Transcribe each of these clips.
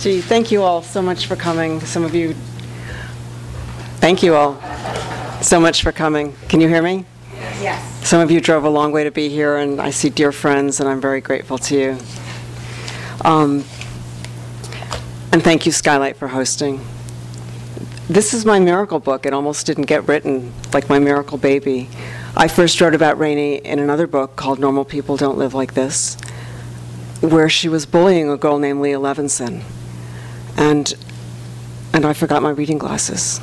Gee, thank you all so much for coming. Some of you, thank you all so much for coming. Can you hear me? Yes. Some of you drove a long way to be here, and I see dear friends, and I'm very grateful to you. Um, and thank you, Skylight, for hosting. This is my miracle book. It almost didn't get written, like my miracle baby. I first wrote about Rainey in another book called Normal People Don't Live Like This, where she was bullying a girl named Leah Levinson. And, and I forgot my reading glasses.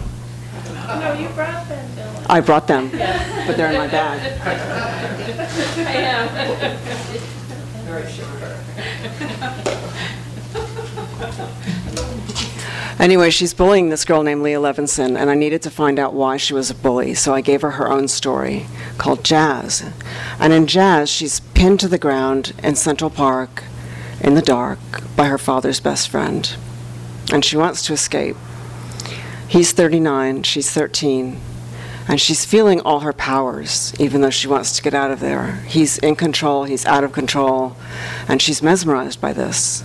No, you brought them, Dylan. I brought them, but they're in my bag. I am. Anyway, she's bullying this girl named Leah Levinson, and I needed to find out why she was a bully, so I gave her her own story called Jazz. And in Jazz, she's pinned to the ground in Central Park in the dark by her father's best friend, and she wants to escape. He's 39, she's 13, and she's feeling all her powers, even though she wants to get out of there. He's in control, he's out of control, and she's mesmerized by this.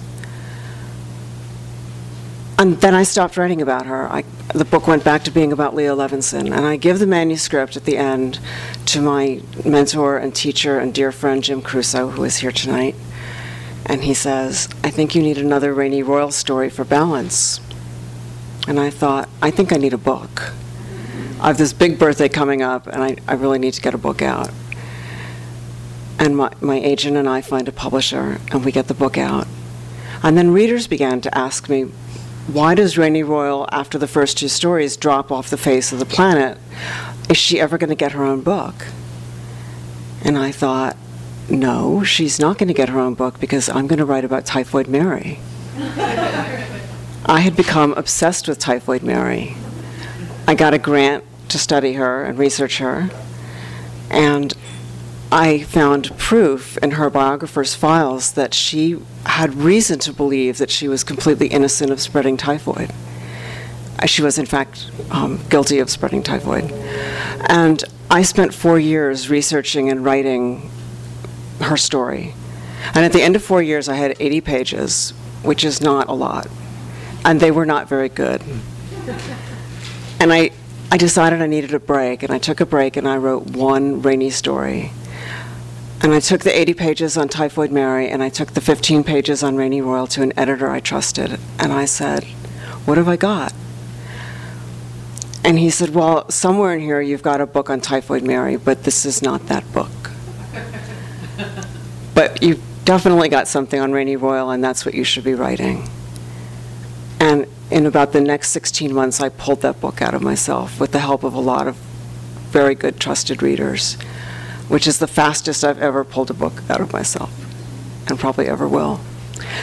And then I stopped writing about her. I, the book went back to being about Leah Levinson. And I give the manuscript at the end to my mentor and teacher and dear friend Jim Krusoe, who is here tonight. And he says, I think you need another Rainey Royal story for balance. And I thought, I think I need a book. I have this big birthday coming up, and I, I really need to get a book out. And my, my agent and I find a publisher, and we get the book out. And then readers began to ask me, why does Rainey Royal, after the first two stories, drop off the face of the planet? Is she ever going to get her own book? And I thought, no, she's not going to get her own book because I'm going to write about Typhoid Mary. I had become obsessed with Typhoid Mary. I got a grant to study her and research her, and I found proof in her biographer's files that she had reason to believe that she was completely innocent of spreading typhoid. Uh, She was, in fact, um, guilty of spreading typhoid. And I spent four years researching and writing her story. And at the end of four years, I had 80 pages, which is not a lot. And they were not very good. And I, I decided I needed a break, and I took a break and I wrote one Rainey story. And I took the 80 pages on Typhoid Mary and I took the 15 pages on Rainey Royal to an editor I trusted. And I said, What have I got? And he said, Well, somewhere in here you've got a book on Typhoid Mary, but this is not that book. But you definitely got something on Rainey Royal, and that's what you should be writing. And in about the next 16 months, I pulled that book out of myself with the help of a lot of very good, trusted readers which is the fastest I've ever pulled a book out of myself, and probably ever will.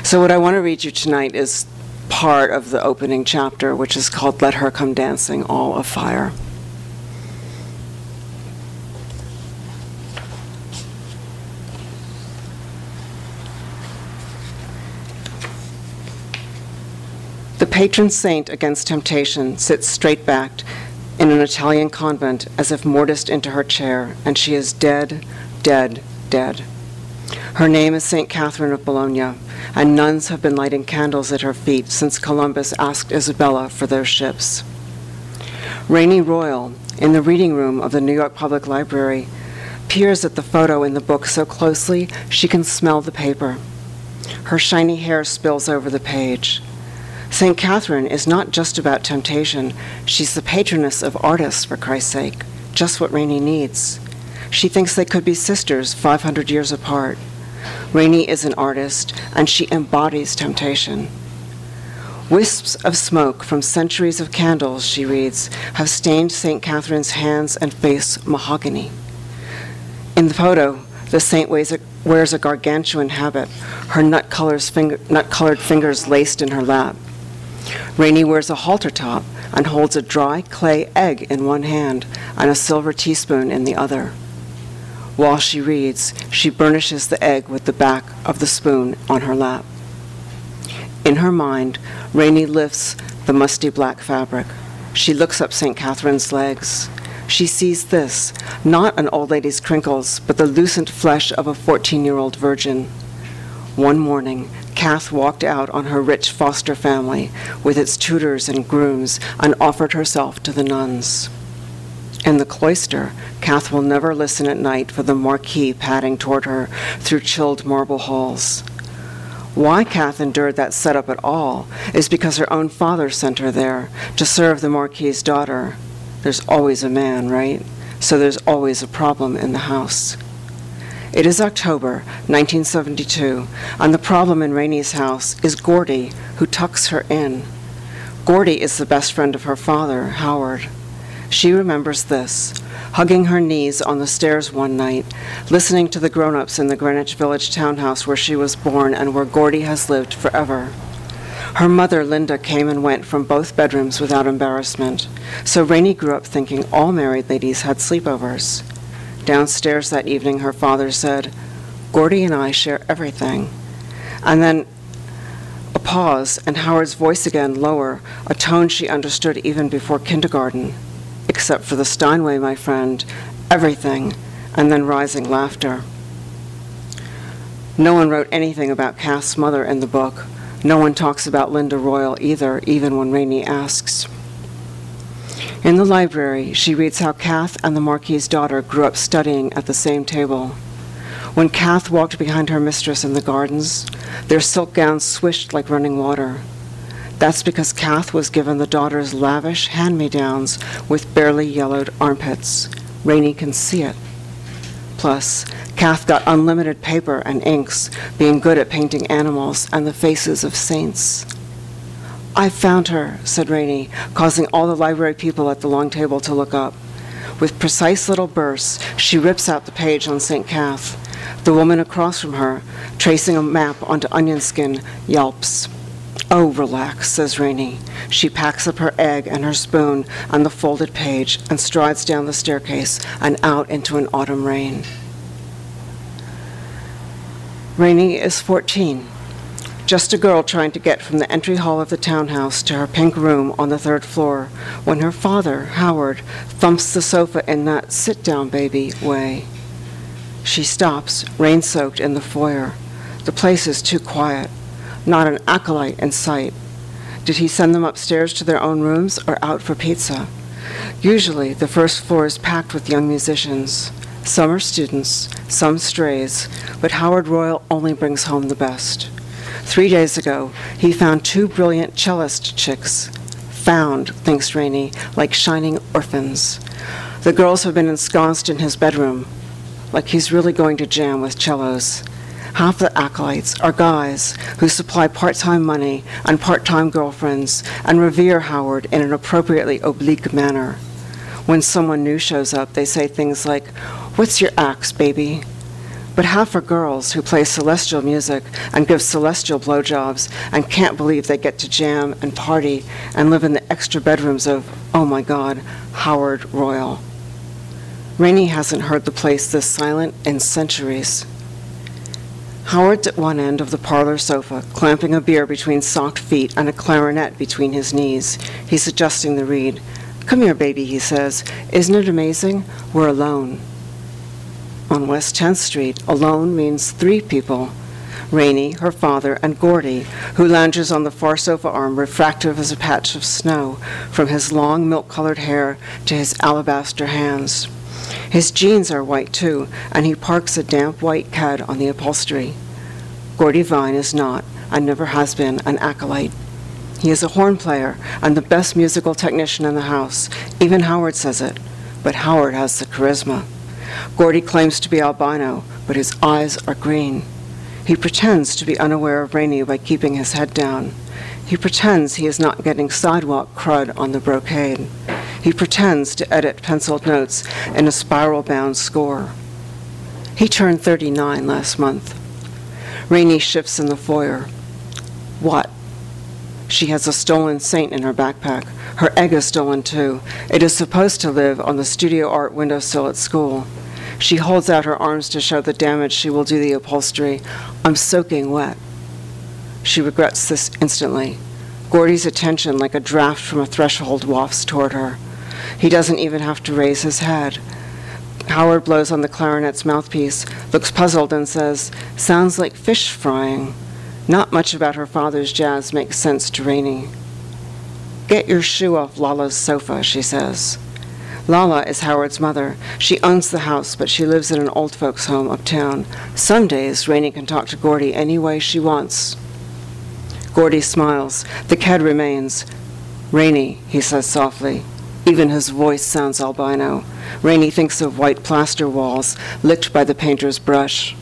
So, what I want to read you tonight is part of the opening chapter, which is called Let Her Come Dancing, All of Fire. The patron saint against temptation sits straight backed in an Italian convent as if mortised into her chair, and she is dead, dead, dead. Her name is St. Catherine of Bologna, and nuns have been lighting candles at her feet since Columbus asked Isabella for their ships. Rainey Royal, in the reading room of the New York Public Library, peers at the photo in the book so closely she can smell the paper. Her shiny hair spills over the page. St. Catherine is not just about temptation. She's the patroness of artists, for Christ's sake, just what Rainey needs. She thinks they could be sisters 500 years apart. Rainey is an artist, and she embodies temptation. Wisps of smoke from centuries of candles, she reads, have stained St. Catherine's hands and face mahogany. In the photo, the saint wears a, wears a gargantuan habit, her nut, nut colored fingers laced in her lap. Rainey wears a halter top and holds a dry clay egg in one hand and a silver teaspoon in the other. While she reads, she burnishes the egg with the back of the spoon on her lap. In her mind, Rainey lifts the musty black fabric. She looks up St. Catherine's legs. She sees this, not an old lady's crinkles, but the lucent flesh of a 14 year old virgin. One morning, Kath walked out on her rich foster family with its tutors and grooms and offered herself to the nuns. In the cloister, Kath will never listen at night for the marquis padding toward her through chilled marble halls. Why Kath endured that setup at all is because her own father sent her there to serve the marquis's daughter. There's always a man, right? So there's always a problem in the house. It is October 1972, and the problem in Rainey's house is Gordy, who tucks her in. Gordy is the best friend of her father, Howard. She remembers this hugging her knees on the stairs one night, listening to the grown ups in the Greenwich Village townhouse where she was born and where Gordy has lived forever. Her mother, Linda, came and went from both bedrooms without embarrassment, so Rainey grew up thinking all married ladies had sleepovers. Downstairs that evening, her father said, Gordy and I share everything. And then a pause, and Howard's voice again lower, a tone she understood even before kindergarten. Except for the Steinway, my friend, everything, and then rising laughter. No one wrote anything about Kath's mother in the book. No one talks about Linda Royal either, even when Rainey asks. In the library, she reads how Kath and the Marquis's daughter grew up studying at the same table. When Kath walked behind her mistress in the gardens, their silk gowns swished like running water. That's because Kath was given the daughter's lavish hand me downs with barely yellowed armpits. Rainey can see it. Plus, Kath got unlimited paper and inks, being good at painting animals and the faces of saints. I found her, said Rainey, causing all the library people at the long table to look up. With precise little bursts, she rips out the page on St. Cath. The woman across from her, tracing a map onto onion skin, yelps. Oh, relax, says Rainey. She packs up her egg and her spoon on the folded page and strides down the staircase and out into an autumn rain. Rainey is 14, just a girl trying to get from the entry hall of the townhouse to her pink room on the third floor when her father, Howard, thumps the sofa in that sit down, baby way. She stops, rain soaked, in the foyer. The place is too quiet not an acolyte in sight. Did he send them upstairs to their own rooms or out for pizza? Usually, the first floor is packed with young musicians. Some are students, some strays, but Howard Royal only brings home the best. Three days ago, he found two brilliant cellist chicks. Found, thinks Rainey, like shining orphans. The girls have been ensconced in his bedroom, like he's really going to jam with cellos. Half the acolytes are guys who supply part time money and part time girlfriends and revere Howard in an appropriately oblique manner. When someone new shows up, they say things like, What's your axe, baby? But half are girls who play celestial music and give celestial blowjobs and can't believe they get to jam and party and live in the extra bedrooms of, oh my God, Howard Royal. Rainey hasn't heard the place this silent in centuries. Howard's at one end of the parlor sofa, clamping a beer between socked feet and a clarinet between his knees. He's adjusting the reed. Come here, baby, he says. Isn't it amazing? We're alone. On West 10th Street, alone means three people. Rainey, her father, and Gordy, who lounges on the far sofa arm, refractive as a patch of snow, from his long milk colored hair to his alabaster hands. His jeans are white too, and he parks a damp white Ked on the upholstery. Gordy Vine is not, and never has been, an acolyte. He is a horn player and the best musical technician in the house. Even Howard says it. But Howard has the charisma. Gordy claims to be albino, but his eyes are green. He pretends to be unaware of Rainey by keeping his head down. He pretends he is not getting sidewalk crud on the brocade. He pretends to edit penciled notes in a spiral bound score. He turned 39 last month. Rainey shifts in the foyer. What? She has a stolen saint in her backpack. Her egg is stolen too. It is supposed to live on the studio art windowsill at school. She holds out her arms to show the damage she will do the upholstery. I'm soaking wet. She regrets this instantly. Gordy's attention, like a draft from a threshold, wafts toward her. He doesn't even have to raise his head. Howard blows on the clarinet's mouthpiece, looks puzzled, and says, Sounds like fish frying. Not much about her father's jazz makes sense to Rainey. Get your shoe off Lala's sofa, she says. Lala is Howard's mother. She owns the house, but she lives in an old folks' home uptown. Some days, Rainey can talk to Gordy any way she wants. Gordy smiles. The kid remains. Rainey, he says softly. Even his voice sounds albino. Rainey thinks of white plaster walls, licked by the painter's brush.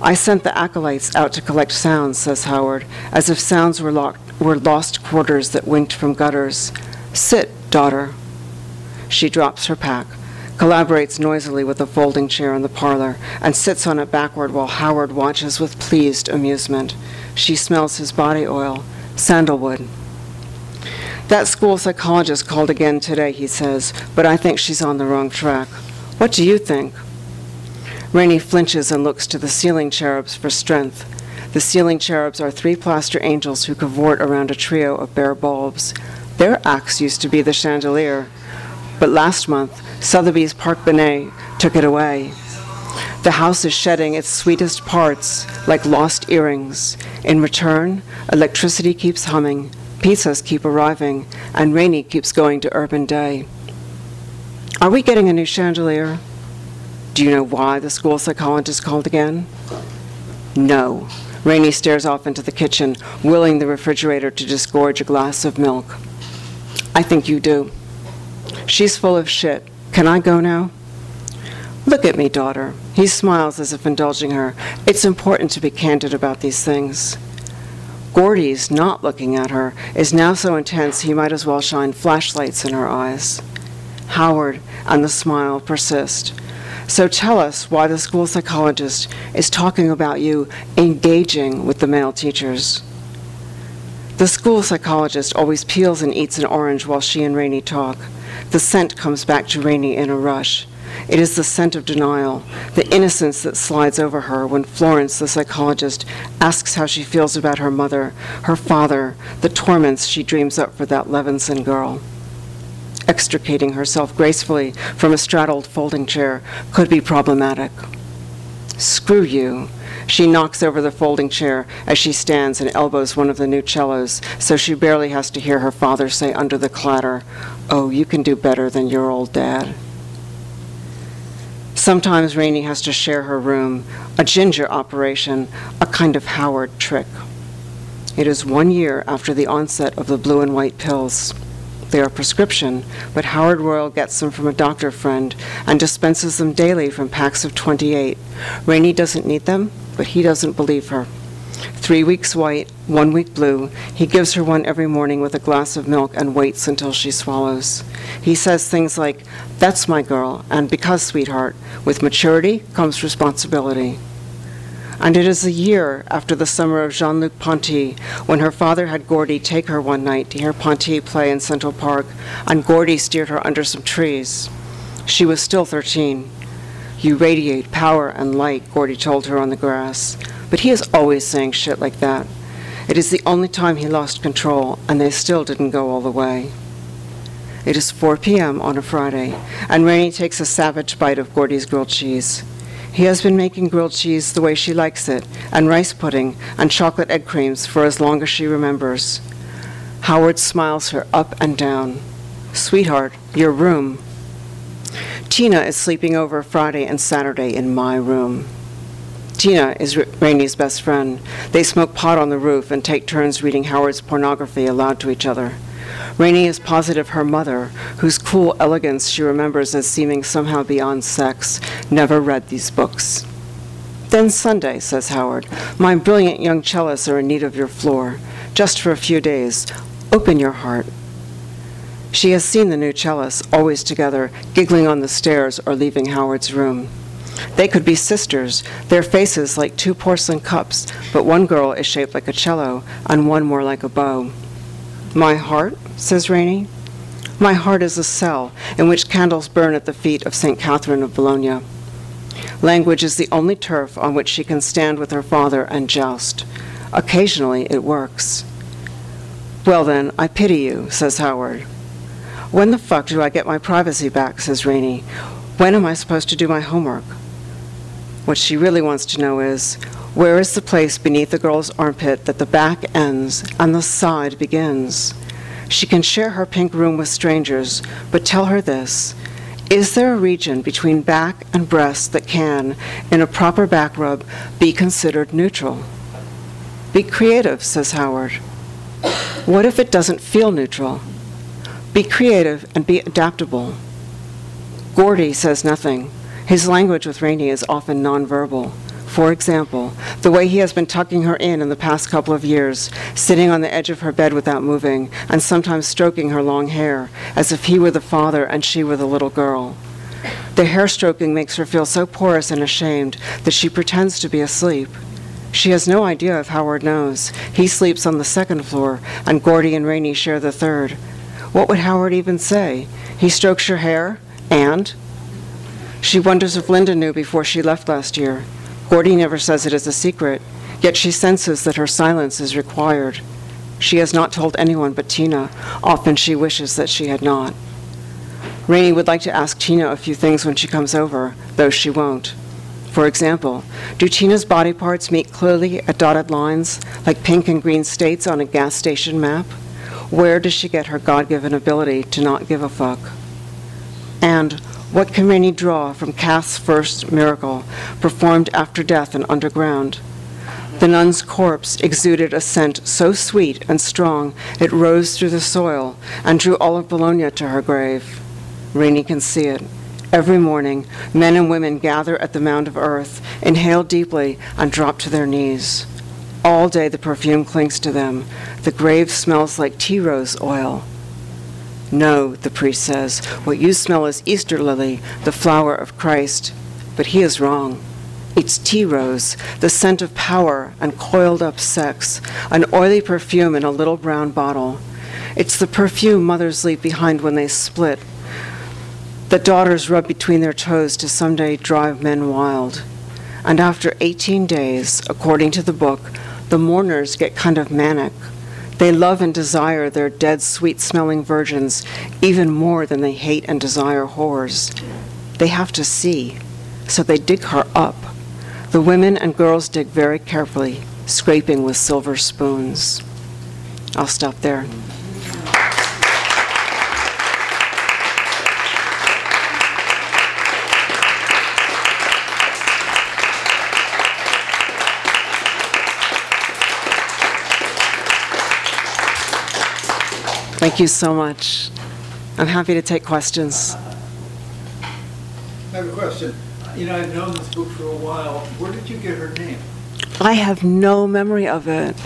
I sent the acolytes out to collect sounds, says Howard, as if sounds were, locked, were lost quarters that winked from gutters. Sit, daughter. She drops her pack, collaborates noisily with a folding chair in the parlor, and sits on it backward while Howard watches with pleased amusement. She smells his body oil, sandalwood. That school psychologist called again today, he says, but I think she's on the wrong track. What do you think? Rainey flinches and looks to the ceiling cherubs for strength. The ceiling cherubs are three plaster angels who cavort around a trio of bare bulbs. Their axe used to be the chandelier, but last month, Sotheby's Parke Bernet took it away. The house is shedding its sweetest parts like lost earrings. In return, electricity keeps humming, pizzas keep arriving, and Rainey keeps going to Urban Day. Are we getting a new chandelier? Do you know why the school psychologist called again? No. Rainey stares off into the kitchen, willing the refrigerator to disgorge a glass of milk. I think you do. She's full of shit. Can I go now? Look at me, daughter. He smiles as if indulging her. It's important to be candid about these things. Gordy's not looking at her is now so intense he might as well shine flashlights in her eyes. Howard and the smile persist. So tell us why the school psychologist is talking about you engaging with the male teachers. The school psychologist always peels and eats an orange while she and Rainey talk. The scent comes back to Rainey in a rush. It is the scent of denial, the innocence that slides over her when Florence, the psychologist, asks how she feels about her mother, her father, the torments she dreams up for that Levinson girl extricating herself gracefully from a straddled folding chair could be problematic. Screw you. She knocks over the folding chair as she stands and elbows one of the new cellos, so she barely has to hear her father say under the clatter, Oh, you can do better than your old dad. Sometimes Rainey has to share her room, a ginger operation, a kind of Howard trick. It is one year after the onset of the blue and white pills. They are prescription, but Howard Royal gets them from a doctor friend and dispenses them daily from packs of 28. Rainey doesn't need them, but he doesn't believe her. Three weeks white, one week blue. He gives her one every morning with a glass of milk and waits until she swallows. He says things like, That's my girl, and because, sweetheart, with maturity comes responsibility and it is a year after the summer of Jean Luc Ponty when her father had Gordy take her one night to hear Ponty play in Central Park, and Gordy steered her under some trees. She was still 13. You radiate power and light, Gordy told her on the grass. But he is always saying shit like that. It is the only time he lost control, and they still didn't go all the way. It is 4 p.m. on a Friday, and Rainey takes a savage bite of Gordy's grilled cheese. He has been making grilled cheese the way she likes it, and rice pudding, and chocolate egg creams for as long as she remembers. Howard smiles her up and down. Sweetheart, your room. Tina is sleeping over Friday and Saturday in my room. Tina is Rainey's best friend. They smoke pot on the roof and take turns reading Howard's pornography aloud to each other. Rainey is positive her mother, whose cool elegance she remembers as seeming somehow beyond sex, never read these books. Then Sunday, says Howard, my brilliant young cellists are in need of your floor, just for a few days. Open your heart. She has seen the new cellists, always together, giggling on the stairs or leaving Howard's room. They could be sisters, their faces like two porcelain cups, but one girl is shaped like a cello and one more like a bow. My heart, says Rainey. My heart is a cell in which candles burn at the feet of St. Catherine of Bologna. Language is the only turf on which she can stand with her father and joust. Occasionally it works. Well then, I pity you, says Howard. When the fuck do I get my privacy back, says Rainey. When am I supposed to do my homework? What she really wants to know is, where is the place beneath the girl's armpit that the back ends and the side begins? She can share her pink room with strangers, but tell her this. Is there a region between back and breast that can, in a proper back rub, be considered neutral? Be creative, says Howard. What if it doesn't feel neutral? Be creative and be adaptable. Gordy says nothing. His language with Rainey is often nonverbal. For example, the way he has been tucking her in in the past couple of years, sitting on the edge of her bed without moving, and sometimes stroking her long hair, as if he were the father and she were the little girl. The hair stroking makes her feel so porous and ashamed that she pretends to be asleep. She has no idea if Howard knows. He sleeps on the second floor, and Gordy and Rainey share the third. What would Howard even say? He strokes your hair, and? She wonders if Linda knew before she left last year. Gordy never says it is a secret, yet she senses that her silence is required. She has not told anyone but Tina. Often she wishes that she had not. Rainey would like to ask Tina a few things when she comes over, though she won't. For example, do Tina's body parts meet clearly at dotted lines, like pink and green states on a gas station map? Where does she get her God given ability to not give a fuck? And what can Rainey draw from Cath's first miracle, performed after death and underground? The nun's corpse exuded a scent so sweet and strong it rose through the soil and drew all of Bologna to her grave. Rainey can see it. Every morning, men and women gather at the mound of earth, inhale deeply, and drop to their knees. All day the perfume clings to them. The grave smells like tea rose oil. No, the priest says, what you smell is Easter lily, the flower of Christ. But he is wrong. It's tea rose, the scent of power and coiled up sex, an oily perfume in a little brown bottle. It's the perfume mothers leave behind when they split, that daughters rub between their toes to someday drive men wild. And after 18 days, according to the book, the mourners get kind of manic. They love and desire their dead, sweet smelling virgins even more than they hate and desire whores. They have to see, so they dig her up. The women and girls dig very carefully, scraping with silver spoons. I'll stop there. Thank you so much. I'm happy to take questions. I have a question. You know, I've known this book for a while. Where did you get her name? I have no memory of it,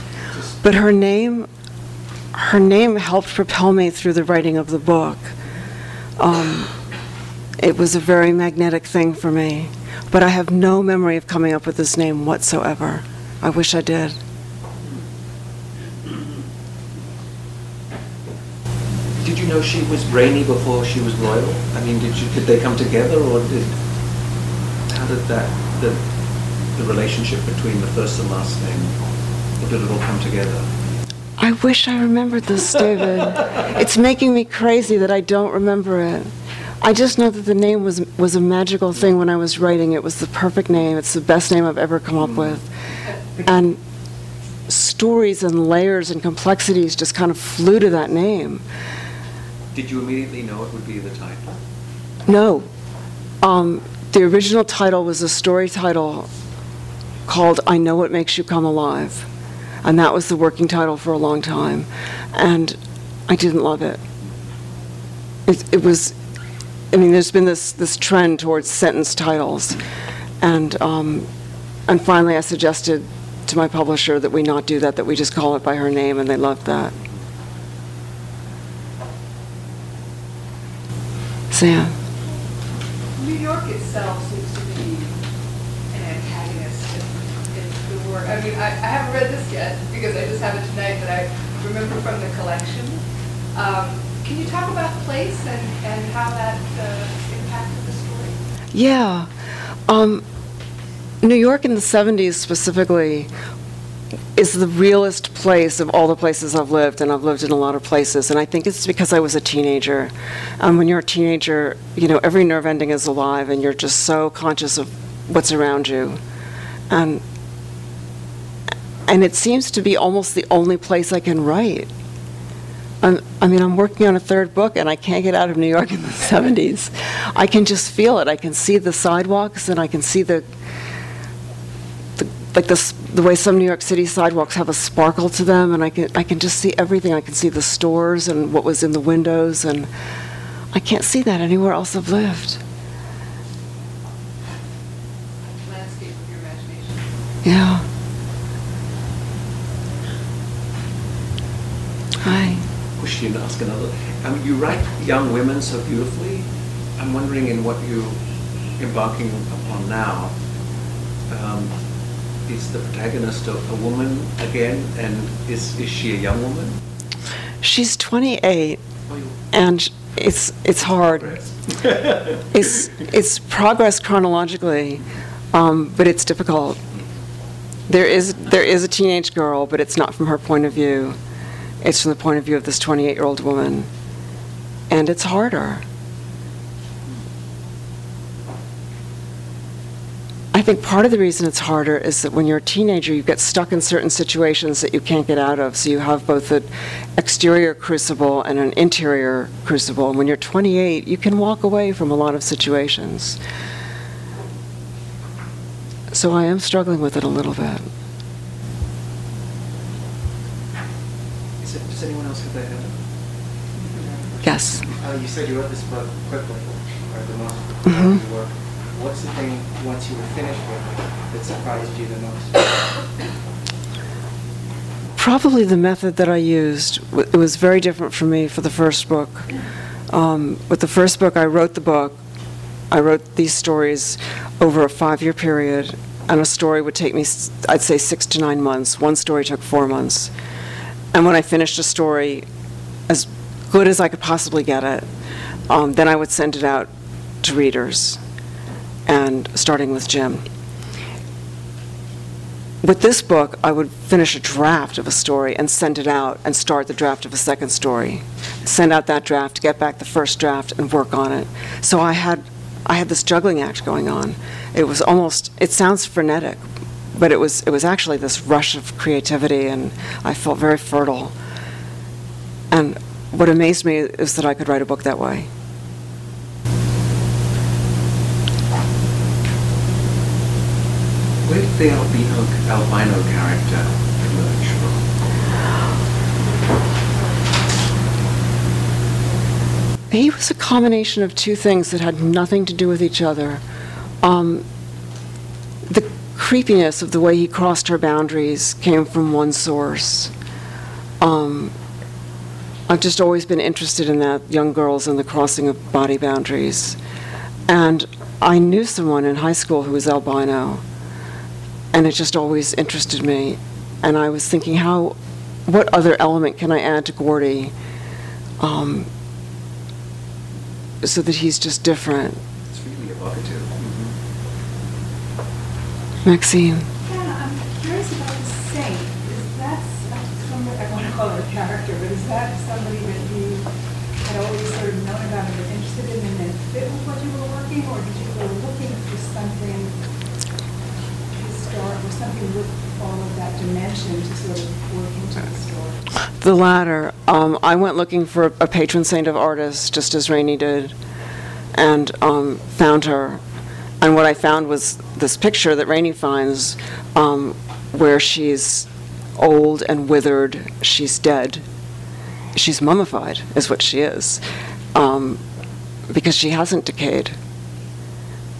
but her name, her name helped propel me through the writing of the book. Um, it was a very magnetic thing for me, but I have no memory of coming up with this name whatsoever. I wish I did. Did you know she was Rainey before she was royal? I mean, did you, did they come together, or did how did that the the relationship between the first and last name, or did it all come together? I wish I remembered this, David. it's making me crazy that I don't remember it. I just know that the name was was a magical thing when I was writing. It was the perfect name. It's the best name I've ever come up with, and stories and layers and complexities just kind of flew to that name. Did you immediately know it would be the title? No. Um, the original title was a story title called I Know What Makes You Come Alive. And that was the working title for a long time. And I didn't love it. It, it was, I mean, there's been this, this trend towards sentence titles. And, um, and finally, I suggested to my publisher that we not do that, that we just call it by her name, and they loved that. yeah. New York itself seems to be an antagonist in, in the war. I mean, I, I haven't read this yet because I just have it tonight, but I remember from the collection. Um, can you talk about place and, and how that uh, impacted the story? Yeah. Um, New York in the 70s specifically is the realest place of all the places I've lived, and I've lived in a lot of places. And I think it's because I was a teenager. And when you're a teenager, you know, every nerve ending is alive, and you're just so conscious of what's around you. And, and it seems to be almost the only place I can write. I'm, I mean, I'm working on a third book, and I can't get out of New York in the 70s. I can just feel it. I can see the sidewalks, and I can see the like the, the way some New York City sidewalks have a sparkle to them, and I can, I can just see everything. I can see the stores and what was in the windows, and I can't see that anywhere else I've lived. Landscape of your imagination. Yeah. Hi. Push you to ask another. Um, you write young women so beautifully. I'm wondering in what you're embarking upon now. Um, is the protagonist a, a woman again, and is is she a young woman? She's 28, Oh, and it's, it's hard. It's, it's progress chronologically, um, but it's difficult. There is, there is a teenage girl, but it's not from her point of view. It's from the point of view of this 28-year-old woman. And it's harder. I think part of the reason it's harder is that when you're a teenager, you get stuck in certain situations that you can't get out of. So you have both an exterior crucible and an interior crucible. And when you're 28, you can walk away from a lot of situations. So I am struggling with it a little bit. Is it, does anyone else have their hand? Yes. Uh, you said you wrote this book quickly, or the most Mhm. of work. What's the thing, once you were finished with it, that surprised you the most? Probably the method that I used, it was very different for me for the first book. Um, With the first book, I wrote the book, I wrote these stories over a five-year period, and a story would take me, s- I'd say, six to nine months. One story took four months. And when I finished a story, as good as I could possibly get it, um, then I would send it out to readers, and starting with Jim. With this book, I would finish a draft of a story and send it out and start the draft of a second story. Send out that draft, get back the first draft, and work on it. So I had, I had this juggling act going on. It was almost, it sounds frenetic, but it was, it was actually this rush of creativity, and I felt very fertile. And what amazed me is that I could write a book that way. Where did the albino, albino character emerge from? He was a combination of two things that had nothing to do with each other. Um, the creepiness of the way he crossed her boundaries came from one source. Um, I've just always been interested in that, young girls and the crossing of body boundaries. And I knew someone in high school who was albino, and it just always interested me. And I was thinking, how, what other element can I add to Gordy? Um, so that he's just different. It's really evocative. Maxine? Yeah, I'm curious about the saint. Is that s- somebody, I want to call her a character, but is that somebody that you had always sort of known about and been interested in and then fit with what you were working? Or did you go looking for something historic or something with all of that dimension to sort of work into the story? The latter. Um, I went looking for a patron saint of artists, just as Rainey did, and um, found her. And what I found was this picture that Rainey finds, um, where she's old and withered. She's dead. She's mummified, is what she is, um, because she hasn't decayed.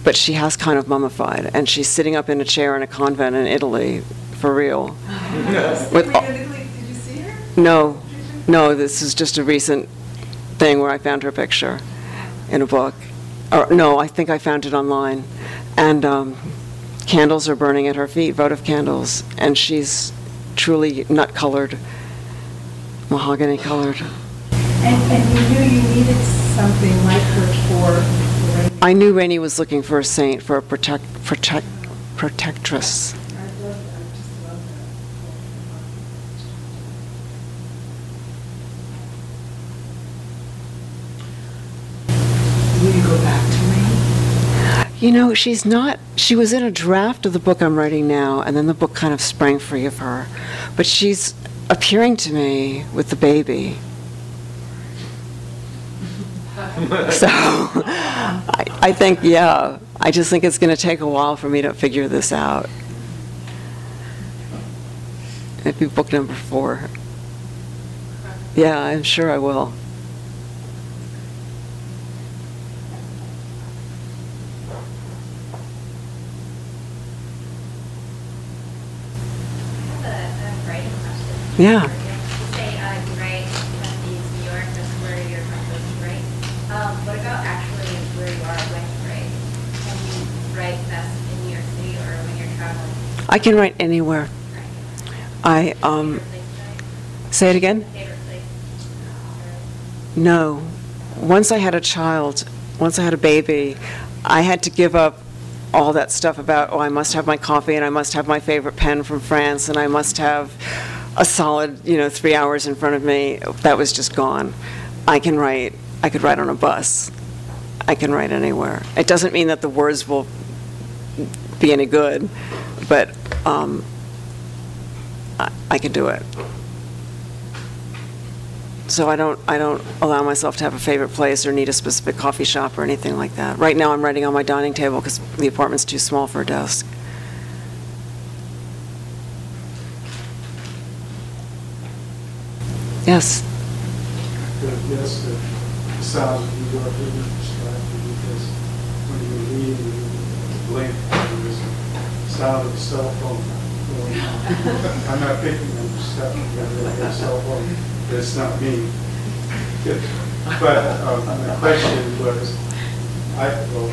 But she has kind of mummified, and she's sitting up in a chair in a convent in Italy, for real. yes. With all- Did you see her? no, no, this is just a recent thing where I found her picture in a book. Or, no, I think I found it online. And um, candles are burning at her feet, votive candles, and she's truly nut-colored, mahogany-colored. And, and you knew you needed something like her for, for I knew Rainey was looking for a saint, for a protect, protect, protectress. I love, I just love that. Will you go back to Rainey? You know, she's not, she was in a draft of the book I'm writing now, and then the book kind of sprang free of her. But she's appearing to me with the baby. So, I, I think, yeah, I just think it's going to take a while for me to figure this out. Maybe book number four. Yeah, I'm sure I will. I have a writing question. Yeah. You say uh, you write Massachusetts, New York, that's where you're supposed to write. Um, What about actually where you are when you write? Can you write best in New York City or when you're traveling? I can write anywhere. I, um, say it again? No. Once I had a child, once I had a baby, I had to give up all that stuff about, oh, I must have my coffee and I must have my favorite pen from France and I must have a solid, you know, three hours in front of me. That was just gone. I can write, I could write on a bus. I can write anywhere. It doesn't mean that the words will be any good, but um, I, I can do it. So I don't, I don't allow myself to have a favorite place or need a specific coffee shop or anything like that. Right now, I'm writing on my dining table because the apartment's too small for a desk. Yes, Yes, the sound of New York isn't distracting because when you're reading, and there's a sound of a cell phone going on. I'm not picking I'm just happening to cell phone, it's not me. But um, my question was, I, well,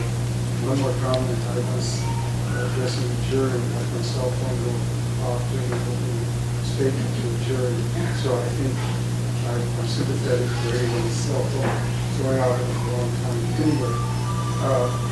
one more comment, I was addressing the jury, like my cell phone go off during the statement to the jury, so I think I'm I'm sympathetic to anyone's cell phone going out at the wrong time. Anyway, uh,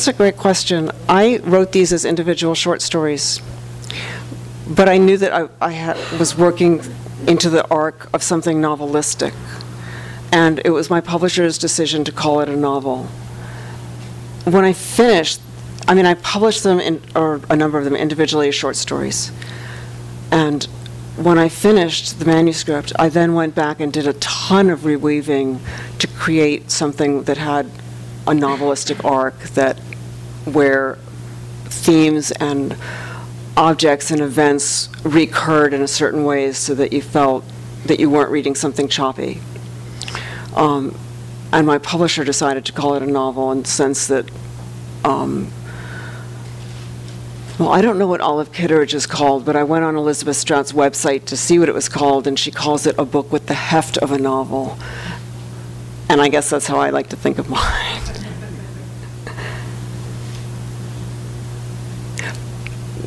that's a great question. I wrote these as individual short stories, but I knew that I, I had, was working into the arc of something novelistic, and it was my publisher's decision to call it a novel. When I finished, I mean, I published them in, or a number of them individually as short stories, and when I finished the manuscript, I then went back and did a ton of reweaving to create something that had a novelistic arc that where themes and objects and events recurred in a certain ways so that you felt that you weren't reading something choppy. Um, and my publisher decided to call it a novel in the sense that, um, well, I don't know what Olive Kitteridge is called, but I went on Elizabeth Strout's website to see what it was called, and she calls it a book with the heft of a novel. And I guess that's how I like to think of mine.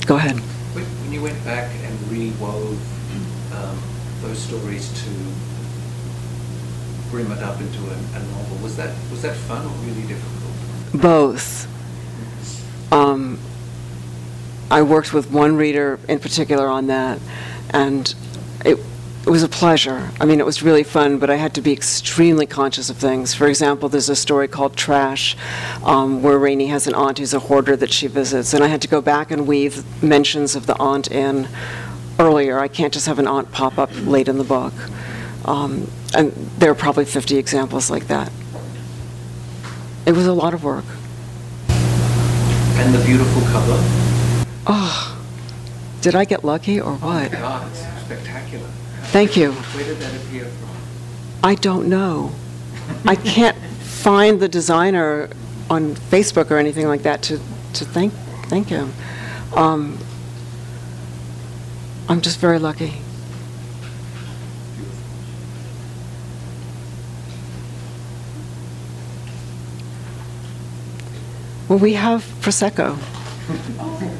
Go ahead. When when you went back and rewove um, those stories to bring it up into a a novel, was that, was that fun or really difficult? Both. Um, I worked with one reader in particular on that, and it, it was a pleasure. I mean, it was really fun, but I had to be extremely conscious of things. For example, there's a story called Trash, um, where Rainey has an aunt who's a hoarder that she visits, and I had to go back and weave mentions of the aunt in earlier. I can't just have an aunt pop up late in the book. Um, and there are probably 50 examples like that. It was a lot of work. And the beautiful cover. Oh, did I get lucky or Oh my what? God, it's spectacular. Thank you. Where did that appear from? I don't know. I can't find the designer on Facebook or anything like that to, to thank, thank him. Um, I'm just very lucky. Well, we have Prosecco.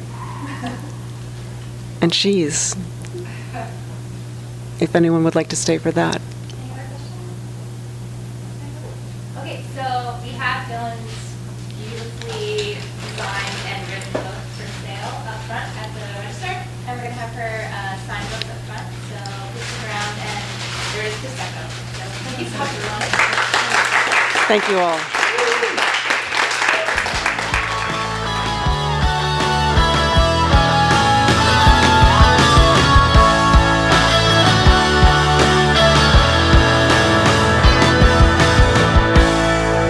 And cheese. If anyone would like to stay for that. Any other questions? Okay, so we have Dylan's beautifully designed and written book for sale up front at the register, and we're gonna have her uh, sign books up front, so please stick around, and there is Prosecco. So thank you so much. Thank you all.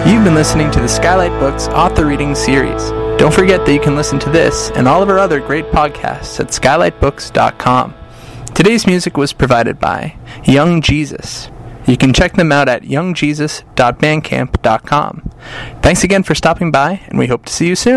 You've been listening to the Skylight Books author reading series. Don't forget that you can listen to this and all of our other great podcasts at skylightbooks.com. Today's music was provided by Young Jesus. You can check them out at youngjesus.bandcamp.com. Thanks again for stopping by, and we hope to see you soon.